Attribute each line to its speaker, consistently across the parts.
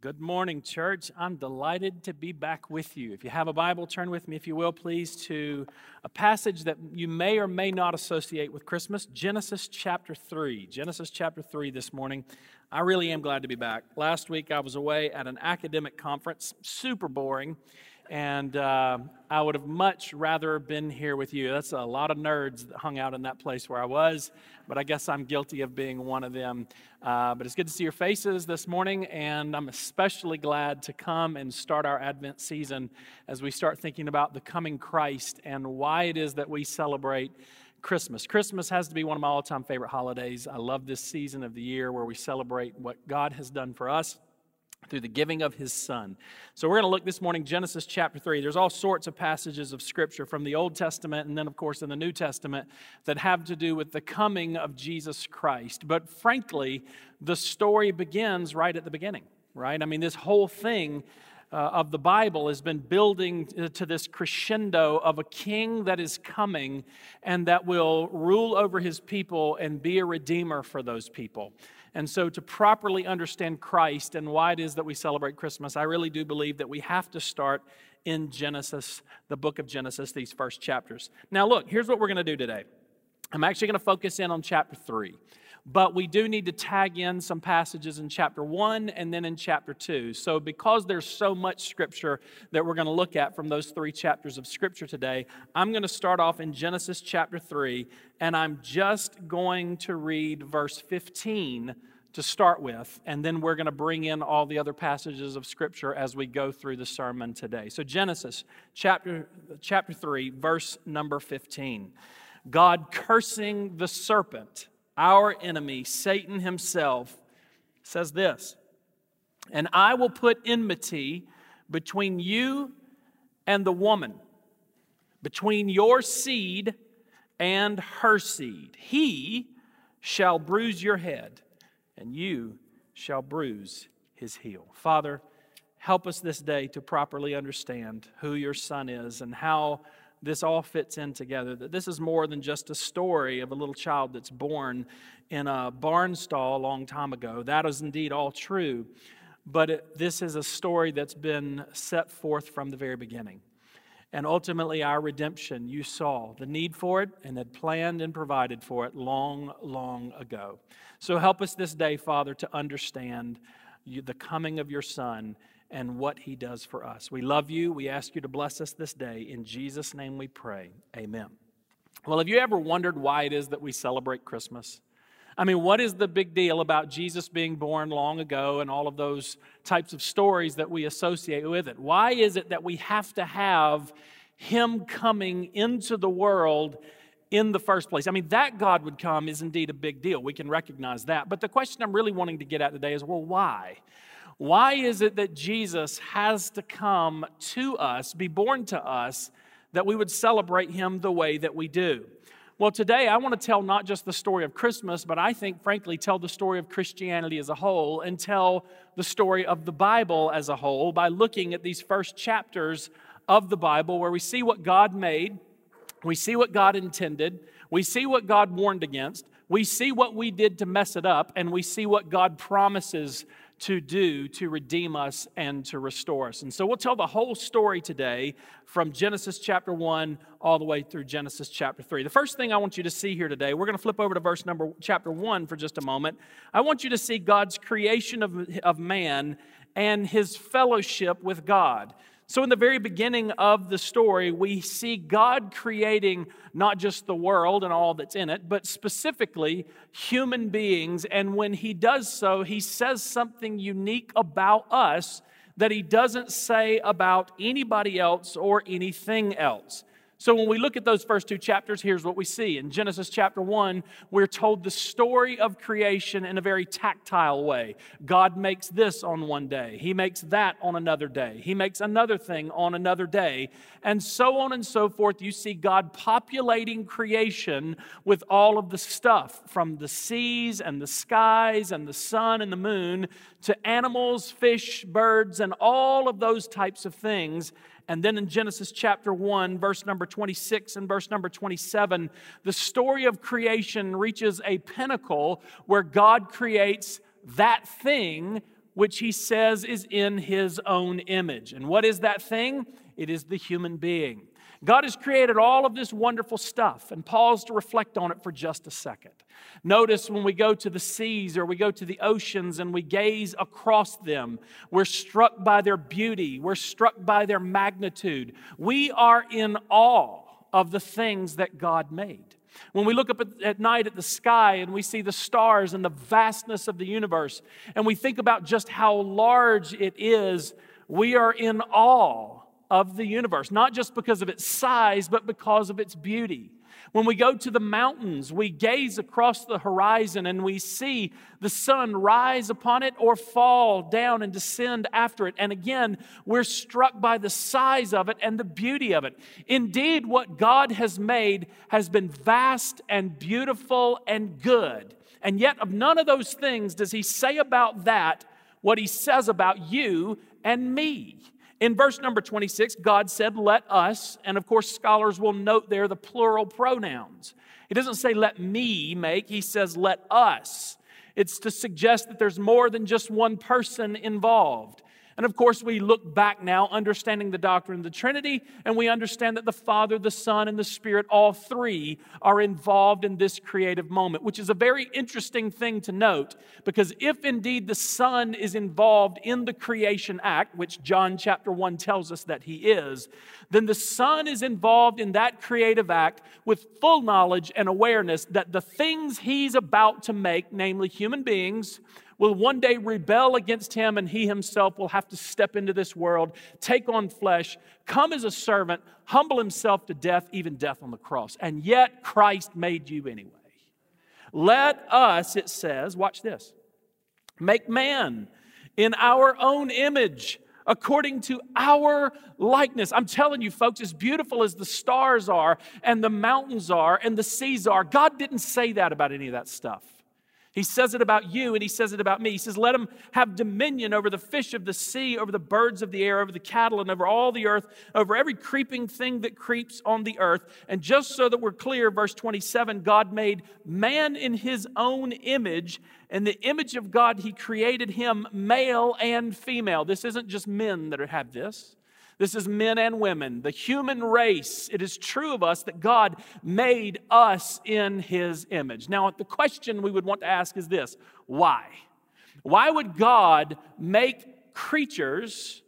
Speaker 1: Good morning, church. I'm delighted to be back with you. If you have a Bible, turn with me, if you will, please, to a passage that you may or may not associate with Christmas Genesis chapter 3. Genesis chapter 3 this morning. I really am glad to be back. Last week I was away at an academic conference, super boring and uh, I would have much rather been here with you. That's a lot of nerds that hung out in that place where I was, but I guess I'm guilty of being one of them. Uh, but it's good to see your faces this morning, and I'm especially glad to come and start our Advent season as we start thinking about the coming Christ and why it is that we celebrate. Christmas. Christmas has to be one of my all time favorite holidays. I love this season of the year where we celebrate what God has done for us through the giving of his son. So we're going to look this morning Genesis chapter 3. There's all sorts of passages of scripture from the Old Testament and then of course in the New Testament that have to do with the coming of Jesus Christ. But frankly, the story begins right at the beginning, right? I mean this whole thing uh, of the Bible has been building to this crescendo of a king that is coming and that will rule over his people and be a redeemer for those people. And so, to properly understand Christ and why it is that we celebrate Christmas, I really do believe that we have to start in Genesis, the book of Genesis, these first chapters. Now, look, here's what we're going to do today. I'm actually going to focus in on chapter 3. But we do need to tag in some passages in chapter 1 and then in chapter 2. So, because there's so much scripture that we're going to look at from those three chapters of scripture today, I'm going to start off in Genesis chapter 3, and I'm just going to read verse 15 to start with, and then we're going to bring in all the other passages of scripture as we go through the sermon today. So, Genesis chapter, chapter 3, verse number 15. God cursing the serpent our enemy, Satan himself, says this And I will put enmity between you and the woman, between your seed and her seed. He shall bruise your head, and you shall bruise his heel. Father, help us this day to properly understand who your son is and how this all fits in together. That this is more than just a story of a little child that's born in a barn stall a long time ago. That is indeed all true. But it, this is a story that's been set forth from the very beginning. And ultimately, our redemption, you saw the need for it and had planned and provided for it long, long ago. So help us this day, Father, to understand you, the coming of your Son and what he does for us. We love you. We ask you to bless us this day. In Jesus' name we pray. Amen. Well, have you ever wondered why it is that we celebrate Christmas? I mean, what is the big deal about Jesus being born long ago and all of those types of stories that we associate with it? Why is it that we have to have him coming into the world in the first place? I mean, that God would come is indeed a big deal. We can recognize that. But the question I'm really wanting to get at today is well, why? Why is it that Jesus has to come to us, be born to us, that we would celebrate him the way that we do? Well, today I want to tell not just the story of Christmas, but I think, frankly, tell the story of Christianity as a whole and tell the story of the Bible as a whole by looking at these first chapters of the Bible where we see what God made, we see what God intended, we see what God warned against, we see what we did to mess it up, and we see what God promises to do to redeem us and to restore us. And so we'll tell the whole story today from Genesis chapter 1 all the way through Genesis chapter 3. The first thing I want you to see here today, we're going to flip over to verse number chapter 1 for just a moment. I want you to see God's creation of, of man and his fellowship with God. So, in the very beginning of the story, we see God creating not just the world and all that's in it, but specifically human beings. And when He does so, He says something unique about us that He doesn't say about anybody else or anything else. So when we look at those first two chapters, here's what we see. In Genesis chapter 1, we're told the story of creation in a very tactile way. God makes this on one day, He makes that on another day, He makes another thing on another day, and so on and so forth. You see God populating creation with all of the stuff from the seas and the skies and the sun and the moon to animals, fish, birds, and all of those types of things. And then in Genesis chapter 1, verse number 26 and verse number 27, the story of creation reaches a pinnacle where God creates that thing which he says is in his own image. And what is that thing? It is the human being. God has created all of this wonderful stuff, and pause to reflect on it for just a second. Notice when we go to the seas or we go to the oceans and we gaze across them, we're struck by their beauty, we're struck by their magnitude. We are in awe of the things that God made. When we look up at, at, night at the sky and we see the stars and the vastness of the universe, and we think about just how large it is, we are in awe of the universe, not just because of its size, but because of its beauty. When we go to the mountains, we gaze across the horizon and we see the sun rise upon it or fall down and descend after it. And again, we're struck by the size of it and the beauty of it. Indeed, what God has made has been vast and beautiful and good. And yet, of none of those things does He say about that what He says about you and me. In verse number 26, God said, Let us, and of course, scholars will note there the plural pronouns. He doesn't say, Let me make, he says, Let us. It's to suggest that there's more than just one person involved. And of course, we look back now, understanding the doctrine of the Trinity, and we understand that the Father, the Son, and the Spirit, all three, are involved in this creative moment, which is a very interesting thing to note because if indeed the Son is involved in the creation act, which John chapter 1 tells us that he is, then the Son is involved in that creative act with full knowledge and awareness that the things he's about to make, namely human beings, will one day rebel against him, and he himself will have to step into this world, take on flesh, come as a servant, humble himself to death, even death on the cross. And yet, Christ made you anyway. Let us, it says, watch this, make man in our own image according to our likeness. I'm telling you, folks, as beautiful as the stars are, and the mountains are, and the seas are, God didn't say that about any of that stuff. He says it about you and he says it about me. He says, Let him have dominion over the fish of the sea, over the birds of the air, over the cattle, and over all the earth, over every creeping thing that creeps on the earth. And just so that we're clear, verse 27 God made man in his own image. and the image of God, he created him male and female. This isn't just men that have this. This is men and women, the human race. It is true of us that God made us in his image. Now, the question we would want to ask is this why? Why would God make creatures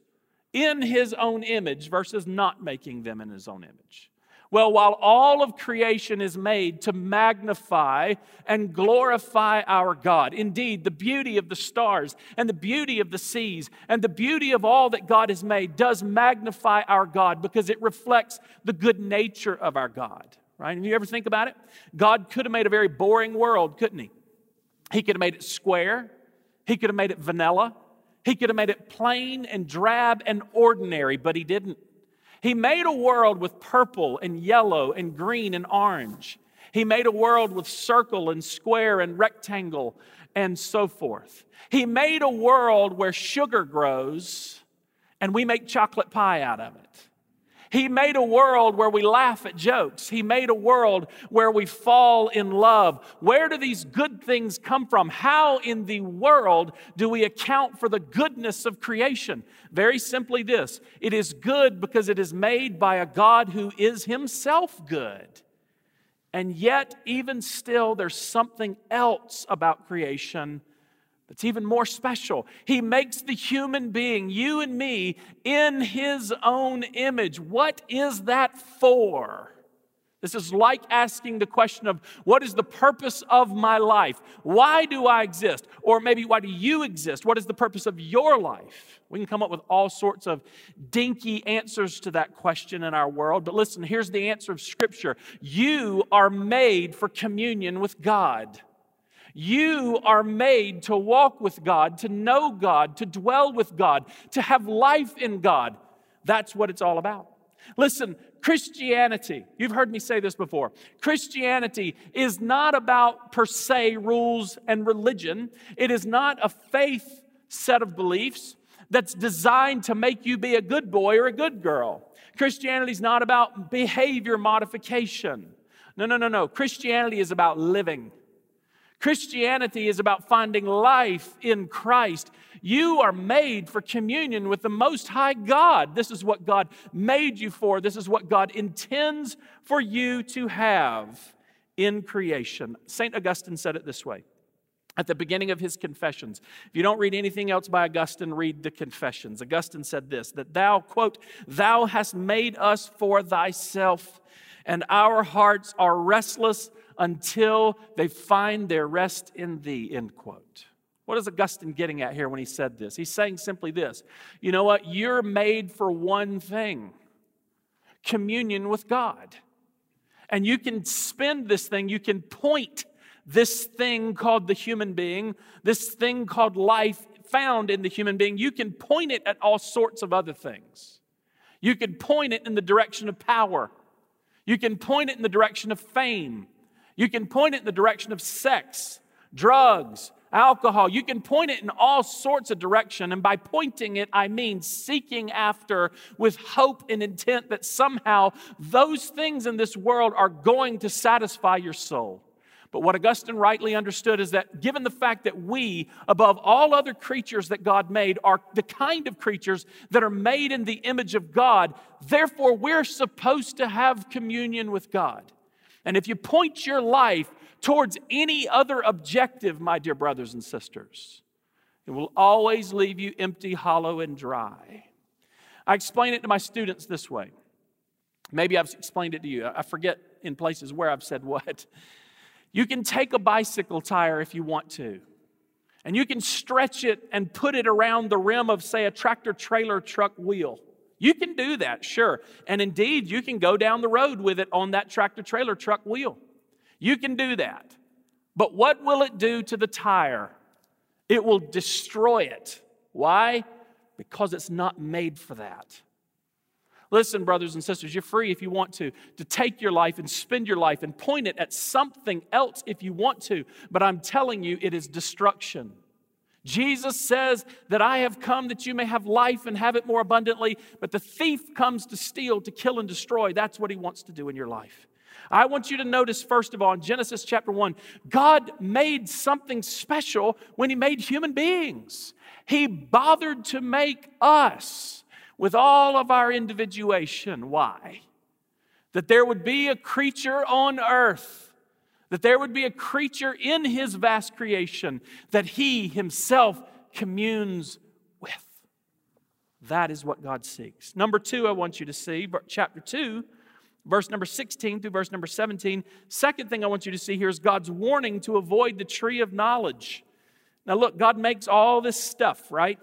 Speaker 1: in his own image versus not making them in his own image? Well, while all of creation is made to magnify and glorify our God, indeed, the beauty of the stars and the beauty of the seas and the beauty of all that God has made does magnify our God because it reflects the good nature of our God, right? And you ever think about it? God could have made a very boring world, couldn't He? He could have made it square, He could have made it vanilla, He could have made it plain and drab and ordinary, but He didn't. He made a world with purple and yellow and green and orange. He made a world with circle and square and rectangle and so forth. He made a world where sugar grows and we make chocolate pie out of it. He made a world where we laugh at jokes. He made a world where we fall in love. Where do these good things come from? How in the world do we account for the goodness of creation? Very simply, this it is good because it is made by a God who is himself good. And yet, even still, there's something else about creation that's even more special. He makes the human being, you and me, in his own image. What is that for? This is like asking the question of what is the purpose of my life? Why do I exist? Or maybe why do you exist? What is the purpose of your life? We can come up with all sorts of dinky answers to that question in our world, but listen, here's the answer of Scripture You are made for communion with God. You are made to walk with God, to know God, to dwell with God, to have life in God. That's what it's all about. Listen, Christianity, you've heard me say this before. Christianity is not about per se rules and religion, it is not a faith set of beliefs that's designed to make you be a good boy or a good girl. Christianity is not about behavior modification. No, no, no, no. Christianity is about living. Christianity is about finding life in Christ. You are made for communion with the Most High God. This is what God made you for. This is what God intends for you to have in creation. St. Augustine said it this way at the beginning of his confessions. If you don't read anything else by Augustine, read the confessions. Augustine said this that thou, quote, thou hast made us for thyself, and our hearts are restless until they find their rest in thee, end quote. What is Augustine getting at here when he said this? He's saying simply this You know what? You're made for one thing communion with God. And you can spend this thing, you can point this thing called the human being, this thing called life found in the human being, you can point it at all sorts of other things. You can point it in the direction of power. You can point it in the direction of fame. You can point it in the direction of sex, drugs, alcohol. You can point it in all sorts of direction. And by pointing it, I mean seeking after with hope and intent that somehow those things in this world are going to satisfy your soul. But what Augustine rightly understood is that given the fact that we, above all other creatures that God made, are the kind of creatures that are made in the image of God, therefore we're supposed to have communion with God. And if you point your life towards any other objective, my dear brothers and sisters, it will always leave you empty, hollow, and dry. I explain it to my students this way. Maybe I've explained it to you. I forget in places where I've said what. You can take a bicycle tire if you want to, and you can stretch it and put it around the rim of, say, a tractor trailer truck wheel. You can do that, sure. And indeed, you can go down the road with it on that tractor trailer truck wheel. You can do that. But what will it do to the tire? It will destroy it. Why? Because it's not made for that. Listen, brothers and sisters, you're free if you want to, to take your life and spend your life and point it at something else if you want to. But I'm telling you, it is destruction. Jesus says that I have come that you may have life and have it more abundantly, but the thief comes to steal, to kill, and destroy. That's what he wants to do in your life. I want you to notice, first of all, in Genesis chapter 1, God made something special when he made human beings. He bothered to make us with all of our individuation. Why? That there would be a creature on earth that there would be a creature in his vast creation that he himself communes with. That is what God seeks. Number two, I want you to see, chapter 2, verse number 16 through verse number 17. Second thing I want you to see here is God's warning to avoid the tree of knowledge. Now, look, God makes all this stuff, right?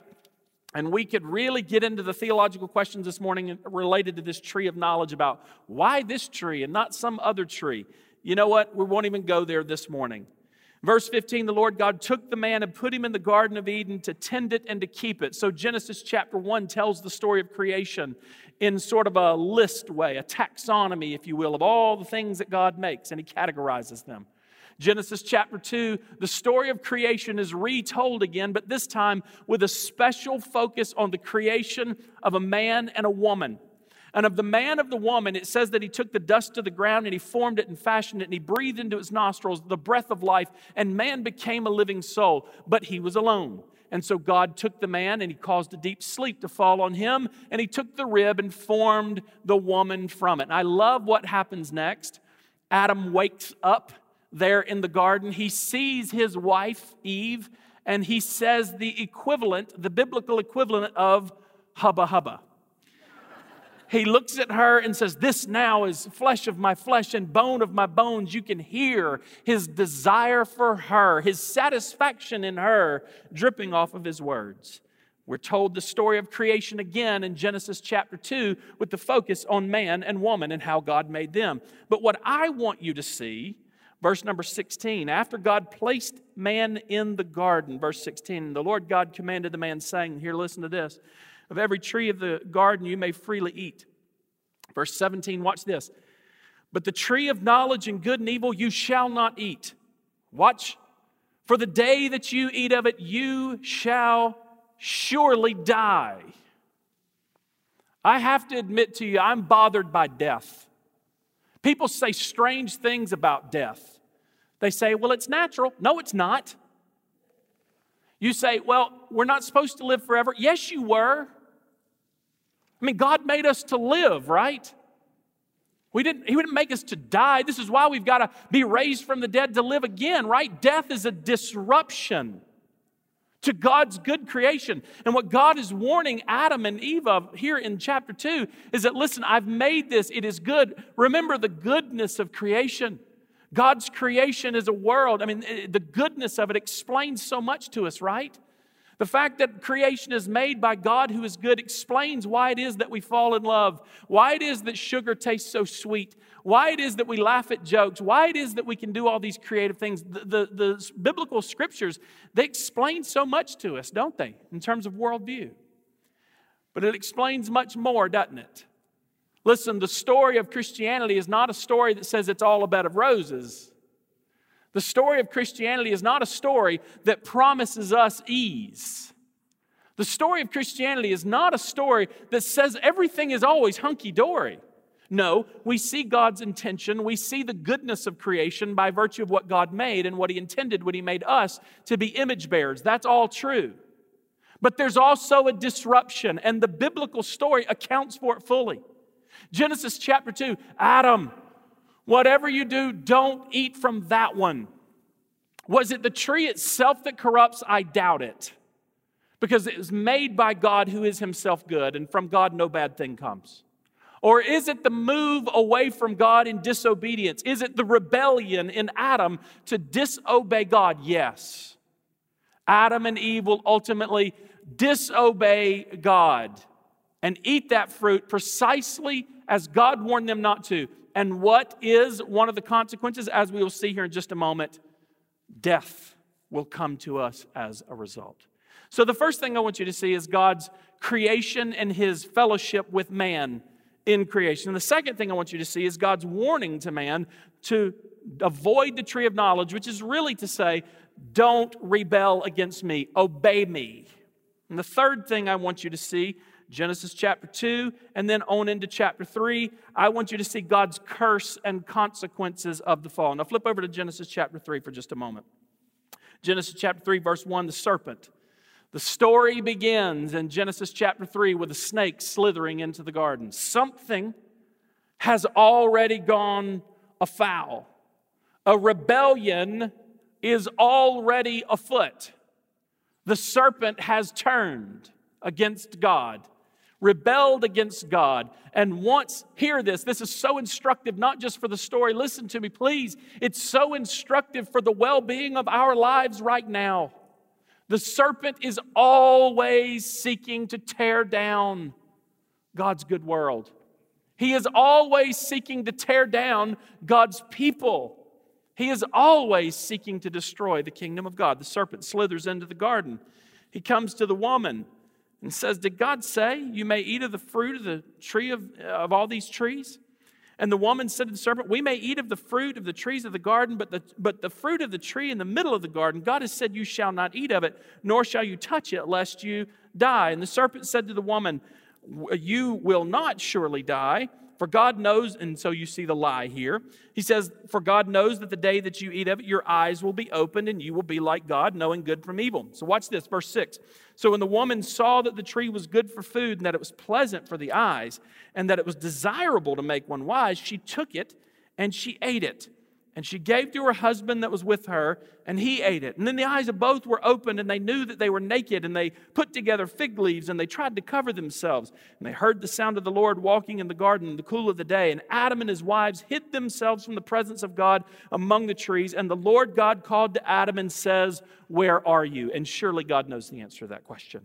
Speaker 1: And we could really get into the theological questions this morning related to this tree of knowledge about why this tree and not some other tree. You know what? We won't even go there this morning. Verse 15, the Lord God took the man and put him in the Garden of Eden to tend it and to keep it. So Genesis chapter 1 tells the story of creation in sort of a list way, a taxonomy, if you will, of all the things that God makes, and he categorizes them. Genesis chapter 2, the story of creation is retold again, but this time with a special focus on the creation of a man and a woman. And of the man of the woman, it says that he took the dust of the ground and he formed it and fashioned it and he breathed into his nostrils the breath of life, and man became a living soul. But he was alone. And so God took the man and he caused a deep sleep to fall on him, and he took the rib and formed the woman from it. And I love what happens next. Adam wakes up there in the garden. He sees his wife, Eve, and he says the equivalent, the biblical equivalent of hubba hubba he looks at her and says, This now is flesh of my flesh and bone of my bones. You can hear his desire for her, his satisfaction in her dripping off of his words. We're told the story of creation again in Genesis chapter 2 with the focus on man and woman and how God made them. But what I want you to see, verse number 16, after God placed man in the garden, verse 16, the Lord God commanded the man, saying, Here, listen to this. Of every tree of the garden you may freely eat. Verse 17, watch this. But the tree of knowledge and good and evil you shall not eat. Watch. For the day that you eat of it, you shall surely die. I have to admit to you, I'm bothered by death. People say strange things about death. They say, well, it's natural. No, it's not. You say, well, we're not supposed to live forever. Yes, you were. I mean, God made us to live, right? We didn't, he didn't make us to die. This is why we've got to be raised from the dead to live again, right? Death is a disruption to God's good creation. And what God is warning Adam and Eve of here in chapter 2 is that, listen, I've made this, it is good. Remember the goodness of creation. God's creation is a world. I mean, eh, the goodness of it explains so much to us, right? The fact that creation is made by God who is good explains why it is that we fall in love, why it is that sugar tastes so sweet, why it is that we laugh at jokes, why it is that we can do all these creative things. The, the, the biblical scriptures, they explain so much to us, don't they, in terms of worldview? But it explains much more, doesn't it? Listen, the story of Christianity is not a story that says it's all a bed of roses. The story of Christianity is not a story that promises us ease. The story of Christianity is not a story that says everything is always hunky dory. No, we see God's intention. We see the goodness of creation by virtue of what God made and what He intended when He made us to be image bearers. That's all true. But there's also a disruption, and the biblical story accounts for it fully. Genesis chapter 2 Adam, Whatever you do, don't eat from that one. Was it the tree itself that corrupts? I doubt it. Because it was made by God who is himself good, and from God no bad thing comes. Or is it the move away from God in disobedience? Is it the rebellion in Adam to disobey God? Yes. Adam and Eve will ultimately disobey God and eat that fruit precisely as God warned them not to. And what is one of the consequences, as we will see here in just a moment? Death will come to us as a result. So, the first thing I want you to see is God's creation and his fellowship with man in creation. And the second thing I want you to see is God's warning to man to avoid the tree of knowledge, which is really to say, don't rebel against me, obey me. And the third thing I want you to see Genesis chapter 2, and then on into chapter 3, I want you to see God's curse and consequences of the fall. Now, flip over to Genesis chapter 3 for just a moment. Genesis chapter 3, verse 1, the serpent. The story begins in Genesis chapter 3 with a snake slithering into the garden. Something has already gone afoul. A rebellion is already afoot. The serpent has turned against God rebelled against God. And once, hear this, this is so instructive, not just for the story. Listen to me, please. It's so instructive for the well being of our lives right now. The serpent is always seeking to tear down God's good world. He is always seeking to tear down God's people. He is always seeking to destroy the kingdom of God. The serpent slithers into the garden. He comes to the woman and says, Did God say you may eat of the fruit of the tree of, of all these trees? And the woman said to the serpent, We may eat of the fruit of the trees of the garden, but the, but the fruit of the tree in the middle of the garden, God has said, You shall not eat of it, nor shall you touch it, lest you die. And the serpent said to the woman, You will not surely die. For God knows, and so you see the lie here. He says, For God knows that the day that you eat of it, your eyes will be opened and you will be like God, knowing good from evil. So watch this, verse 6. So when the woman saw that the tree was good for food and that it was pleasant for the eyes and that it was desirable to make one wise, she took it and she ate it. And she gave to her husband that was with her, and he ate it. And then the eyes of both were opened, and they knew that they were naked, and they put together fig leaves, and they tried to cover themselves. And they heard the sound of the Lord walking in the garden in the cool of the day. And Adam and his wives hid themselves from the presence of God among the trees. And the Lord God called to Adam and says, Where are you? And surely God knows the answer to that question.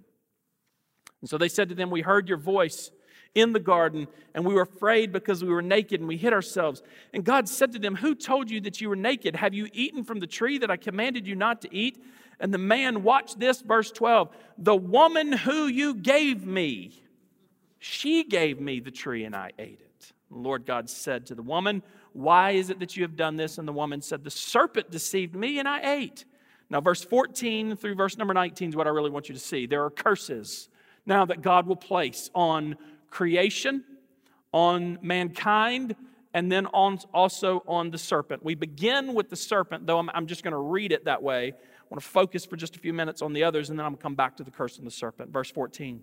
Speaker 1: And so they said to them, We heard your voice in the garden, and we were afraid because we were naked and we hid ourselves. And God said to them, Who told you that you were naked? Have you eaten from the tree that I commanded you not to eat? And the man, watch this, verse 12. The woman who you gave me, she gave me the tree and I ate it. The Lord God said to the woman, Why is it that you have done this? And the woman said, The serpent deceived me and I ate. Now, verse 14 through verse number 19 is what I really want you to see. There are curses now that God will place on creation, on mankind, and then on, also on the serpent. We begin with the serpent, though I'm, I'm just going to read it that way. I want to focus for just a few minutes on the others, and then I'm going to come back to the curse on the serpent. Verse 14.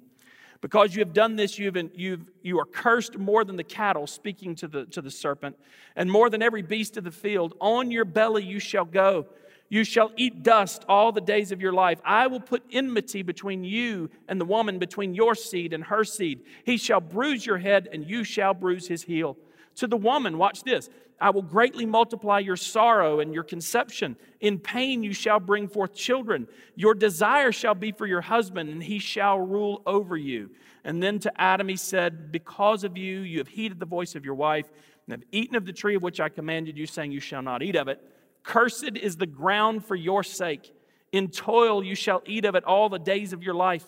Speaker 1: Because you have done this, you've, been, you've, you are cursed more than the cattle, speaking to the, to the serpent, and more than every beast of the field. On your belly you shall go. You shall eat dust all the days of your life. I will put enmity between you and the woman, between your seed and her seed. He shall bruise your head, and you shall bruise his heel. To the woman, watch this I will greatly multiply your sorrow and your conception. In pain you shall bring forth children. Your desire shall be for your husband, and he shall rule over you. And then to Adam he said, Because of you, you have heeded the voice of your wife, and have eaten of the tree of which I commanded you, saying, You shall not eat of it. Cursed is the ground for your sake. In toil you shall eat of it all the days of your life.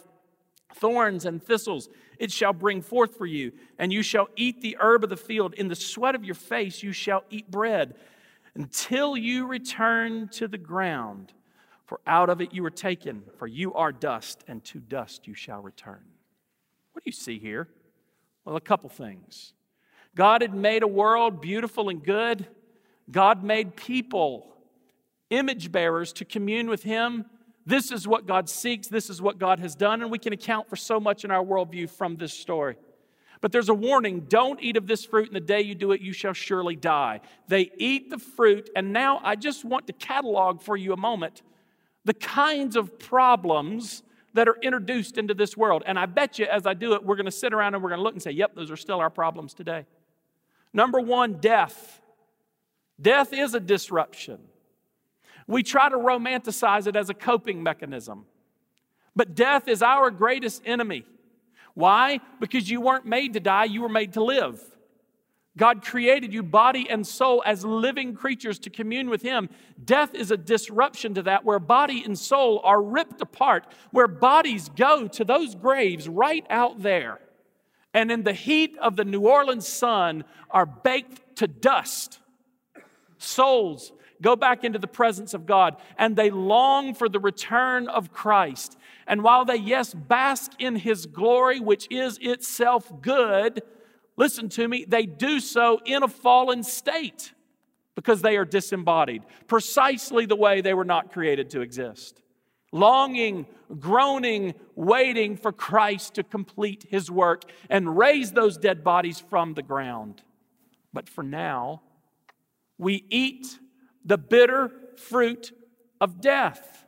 Speaker 1: Thorns and thistles it shall bring forth for you, and you shall eat the herb of the field. In the sweat of your face you shall eat bread until you return to the ground. For out of it you were taken, for you are dust, and to dust you shall return. What do you see here? Well, a couple things. God had made a world beautiful and good. God made people, image bearers, to commune with Him this is what God seeks. This is what God has done. And we can account for so much in our worldview from this story. But there's a warning don't eat of this fruit, and the day you do it, you shall surely die. They eat the fruit, and now I just want to catalog for you a moment the kinds of problems that are introduced into this world. And I bet you as I do it, we're going to sit around and we're going to look and say, yep, those are still our problems today. Number one, death. Death is a disruption. We try to romanticize it as a coping mechanism. But death is our greatest enemy. Why? Because you weren't made to die, you were made to live. God created you, body and soul, as living creatures to commune with Him. Death is a disruption to that, where body and soul are ripped apart, where bodies go to those graves right out there, and in the heat of the New Orleans sun are baked to dust. Souls go back into the presence of God, and they long for the return of Christ. And while they, yes, bask in his glory, which is itself good, listen to me, they do so in a fallen state because they are disembodied, precisely the way they were not created to exist. Longing, groaning, waiting for Christ to complete his work and raise those dead bodies from the ground. But for now, we eat the bitter fruit of death.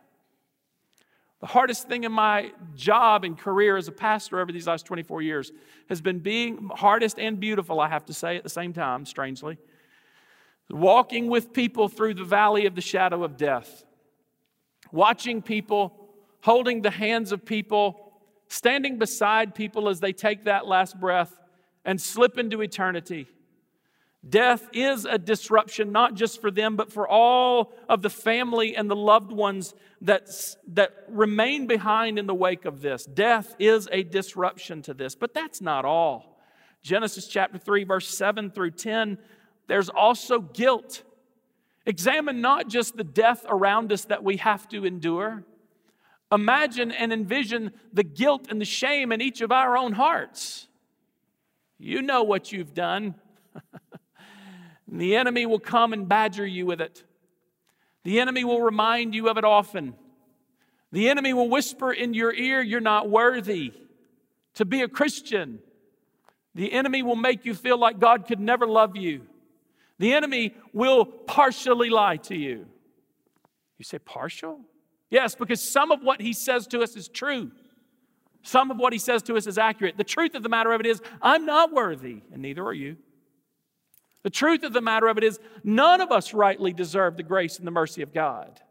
Speaker 1: The hardest thing in my job and career as a pastor over these last 24 years has been being hardest and beautiful, I have to say, at the same time, strangely. Walking with people through the valley of the shadow of death, watching people, holding the hands of people, standing beside people as they take that last breath and slip into eternity. Death is a disruption, not just for them, but for all of the family and the loved ones that, that remain behind in the wake of this. Death is a disruption to this, but that's not all. Genesis chapter 3, verse 7 through 10, there's also guilt. Examine not just the death around us that we have to endure. Imagine and envision the guilt and the shame in each of our own hearts. You know what you've done. And the enemy will come and badger you with it. The enemy will remind you of it often. The enemy will whisper in your ear, You're not worthy to be a Christian. The enemy will make you feel like God could never love you. The enemy will partially lie to you. You say, partial? Yes, because some of what he says to us is true. Some of what he says to us is accurate. The truth of the matter of it is, I'm not worthy, and neither are you. The truth of the matter of it is, none of us rightly deserve the grace and the mercy of God.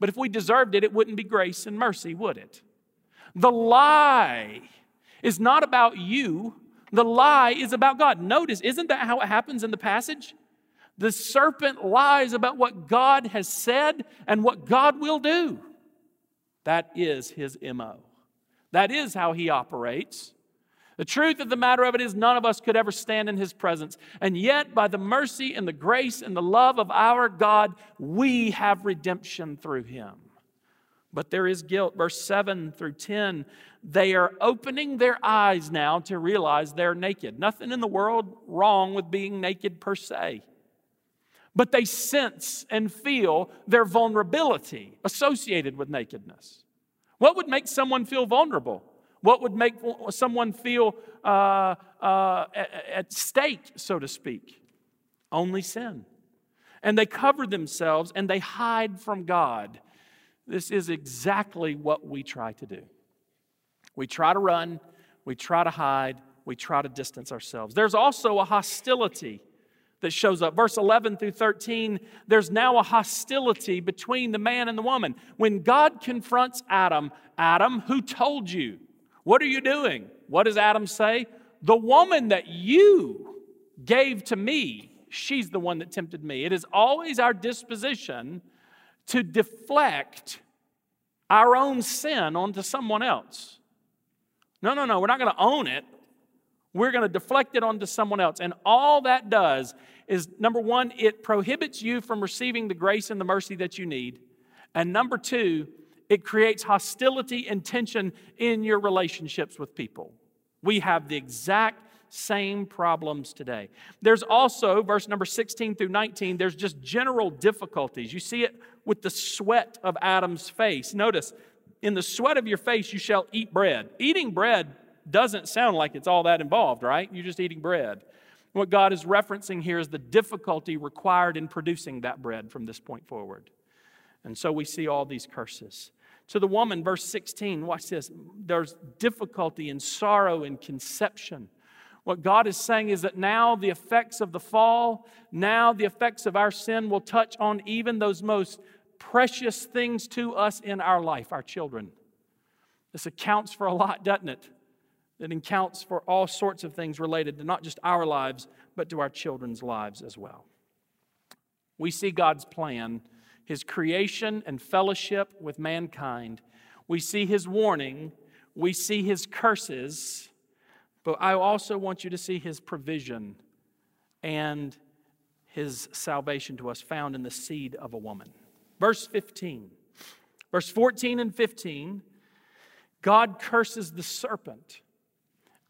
Speaker 1: But if we deserved it, it wouldn't be grace and mercy, would it? The lie is not about you, the lie is about God. Notice, isn't that how it happens in the passage? The serpent lies about what God has said and what God will do. That is his MO. That is how he operates. The truth of the matter of it is, none of us could ever stand in his presence. And yet, by the mercy and the grace and the love of our God, we have redemption through him. but there is guilt. Verse 7 through 10, they are opening their eyes now to realize they're naked. Nothing in the world wrong with being naked per se. But they sense and feel their vulnerability associated with nakedness. What would make someone feel vulnerable? What would make someone feel uh, uh, at stake, so to speak? Only sin. And they cover themselves and they hide from God. This is exactly what we try to do. We try to run, we try to hide, we try to distance ourselves. There's also a hostility that shows up. Verse 11 through 13, there's now a hostility between the man and the woman. When God confronts Adam, Adam, who told you? What are you doing? What does Adam say? The woman that you gave to me, she's the one that tempted me. It is always our disposition to deflect our own sin onto someone else. No, no, no, we're not going to own it. We're going to deflect it onto someone else. And all that does is number one, it prohibits you from receiving the grace and the mercy that you need. And number two, it creates hostility and tension in your relationships with people. We have the exact same problems today. There's also, verse number 16 through 19, there's just general difficulties. You see it with the sweat of Adam's face. Notice, in the sweat of your face you shall eat bread. Eating bread doesn't sound like it's all that involved, right? You're just eating bread. What God is referencing here is the difficulty required in producing that bread from this point forward. And so we see all these curses. To the woman, verse 16, watch this. There's difficulty and sorrow in conception. What God is saying is that now the effects of the fall, now the effects of our sin will touch on even those most precious things to us in our life, our children. This accounts for a lot, doesn't it? It accounts for all sorts of things related to not just our lives, but to our children's lives as well. We see God's plan, His creation and fellowship with mankind. We see His warning. We see His curses. But I also want you to see his provision and his salvation to us found in the seed of a woman. Verse 15. Verse 14 and 15, God curses the serpent.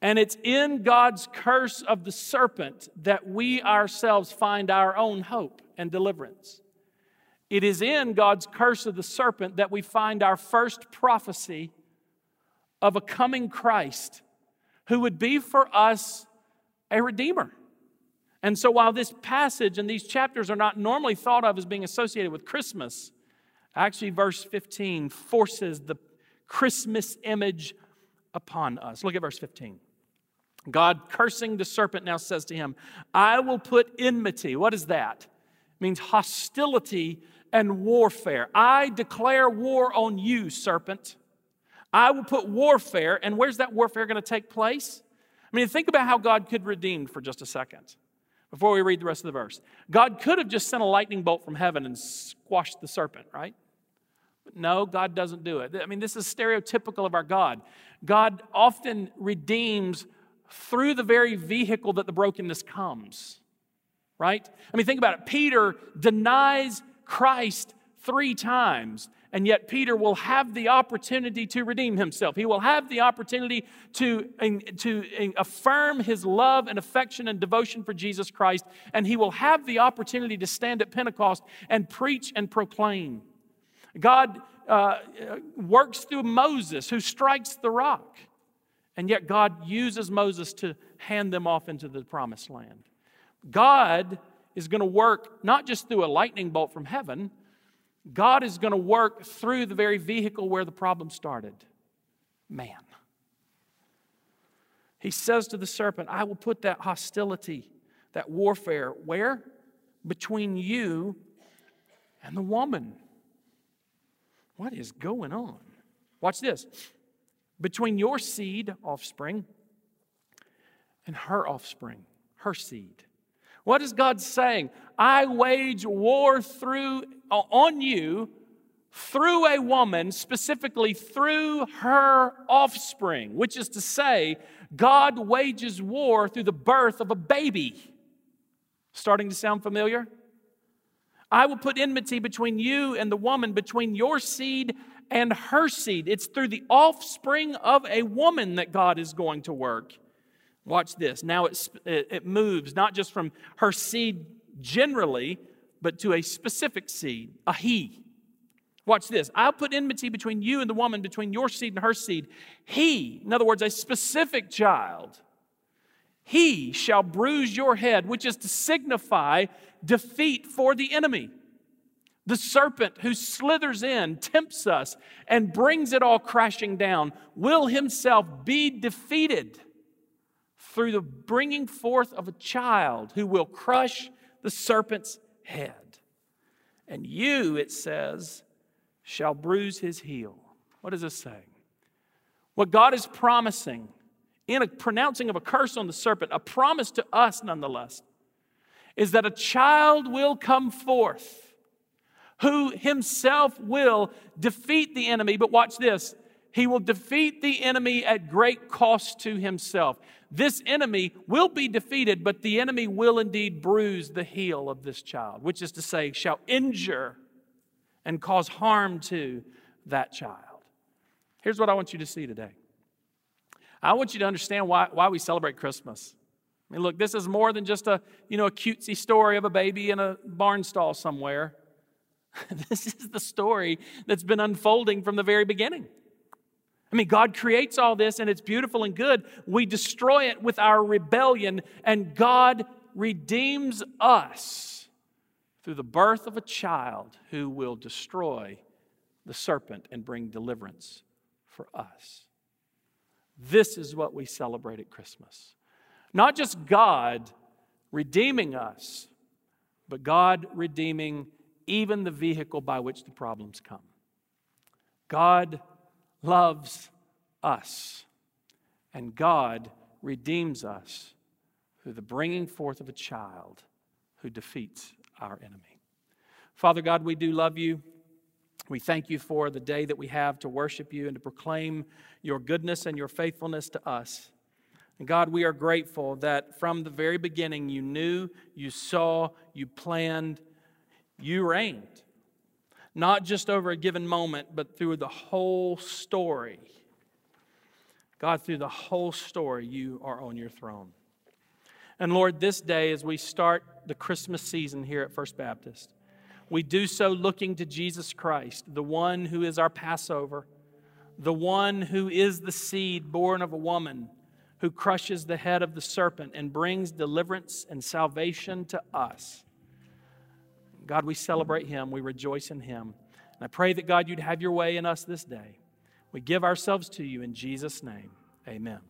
Speaker 1: And it's in God's curse of the serpent that we ourselves find our own hope and deliverance. It is in God's curse of the serpent that we find our first prophecy of a coming Christ who would be for us a redeemer. And so, while this passage and these chapters are not normally thought of as being associated with Christmas, actually, verse 15 forces the Christmas image upon us. Look at verse 15. God, cursing the serpent, now says to him, I will put enmity. What is that? It means hostility and warfare. I declare war on you, serpent. I will put warfare, and where's that warfare going to take place? I mean, think about how God could redeem for just a second before we read the rest of the verse. God could have just sent a lightning bolt from heaven and squashed the serpent, right? But no, God doesn't do it. I mean, this is stereotypical of our God. God often redeems through the very vehicle that the brokenness comes, right? I mean, think about it. Peter denies Christ three times and yet Peter will have the opportunity to redeem himself. He will have the opportunity to, to affirm his love and affection and devotion for Jesus Christ, and he will have the opportunity to stand at Pentecost and preach and proclaim. God uh, works through Moses, who strikes the rock, and yet God uses Moses to hand them off into the promised land. God is going to work not just through a lightning bolt from heaven God is going to work through the very vehicle where the problem started man. He says to the serpent, I will put that hostility, that warfare, where? Between you and the woman. What is going on? Watch this. Between your seed, offspring, and her offspring, her seed. What is God saying? I wage war through uh, on you through a woman, specifically through her offspring, which is to say, God wages war through the birth of a baby. Starting to sound familiar? I will put enmity between you and the woman, between your seed and her seed. It's through the offspring of a woman that God is going to work. Watch this. Now it, it moves not just from her seed generally, but to a specific seed, a he. Watch this. I'll put enmity between you and the woman, between your seed and her seed. He, in other words, a specific child, he shall bruise your head, which is to signify defeat for the enemy. The serpent who slithers in, tempts us, and brings it all crashing down will himself be defeated through the bringing forth of a child who will crush the serpent's head. And you, it says, shall bruise his heel. What does this say? What God is promising in a pronouncing of a curse on the serpent, a promise to us nonetheless, is that a child will come forth who himself will defeat the enemy. But watch this he will defeat the enemy at great cost to himself. This enemy will be defeated, but the enemy will indeed bruise the heel of this child, which is to say, shall injure and cause harm to that child. Here's what I want you to see today I want you to understand why, why we celebrate Christmas. I mean, look, this is more than just a, you know, a cutesy story of a baby in a barn stall somewhere. this is the story that's been unfolding from the very beginning. I mean, God creates all this and it's beautiful and good. We destroy it with our rebellion, and God redeems us through the birth of a child who will destroy the serpent and bring deliverance for us. This is what we celebrate at Christmas. Not just God redeeming us, but God redeeming even the vehicle by which the problems come. God loves us, and God redeems us through the bringing forth of a child who defeats our enemy. Father God, we do love you. We thank you for the day that we have to worship you and to proclaim your goodness and your faithfulness to us. And God, we are grateful that from the very beginning you knew, you saw, you planned, you reigned. Not just over a given moment, but through the whole story. God, through the whole story, you are on your throne. And Lord, this day, as we start the Christmas season here at First Baptist, we do so looking to Jesus Christ, the one who is our Passover, the one who is the seed born of a woman who crushes the head of the serpent and brings deliverance and salvation to us. God, we celebrate him, we rejoice in him. And I pray that, God, you'd have your way in us this day. We give ourselves to you in Jesus' name. Amen.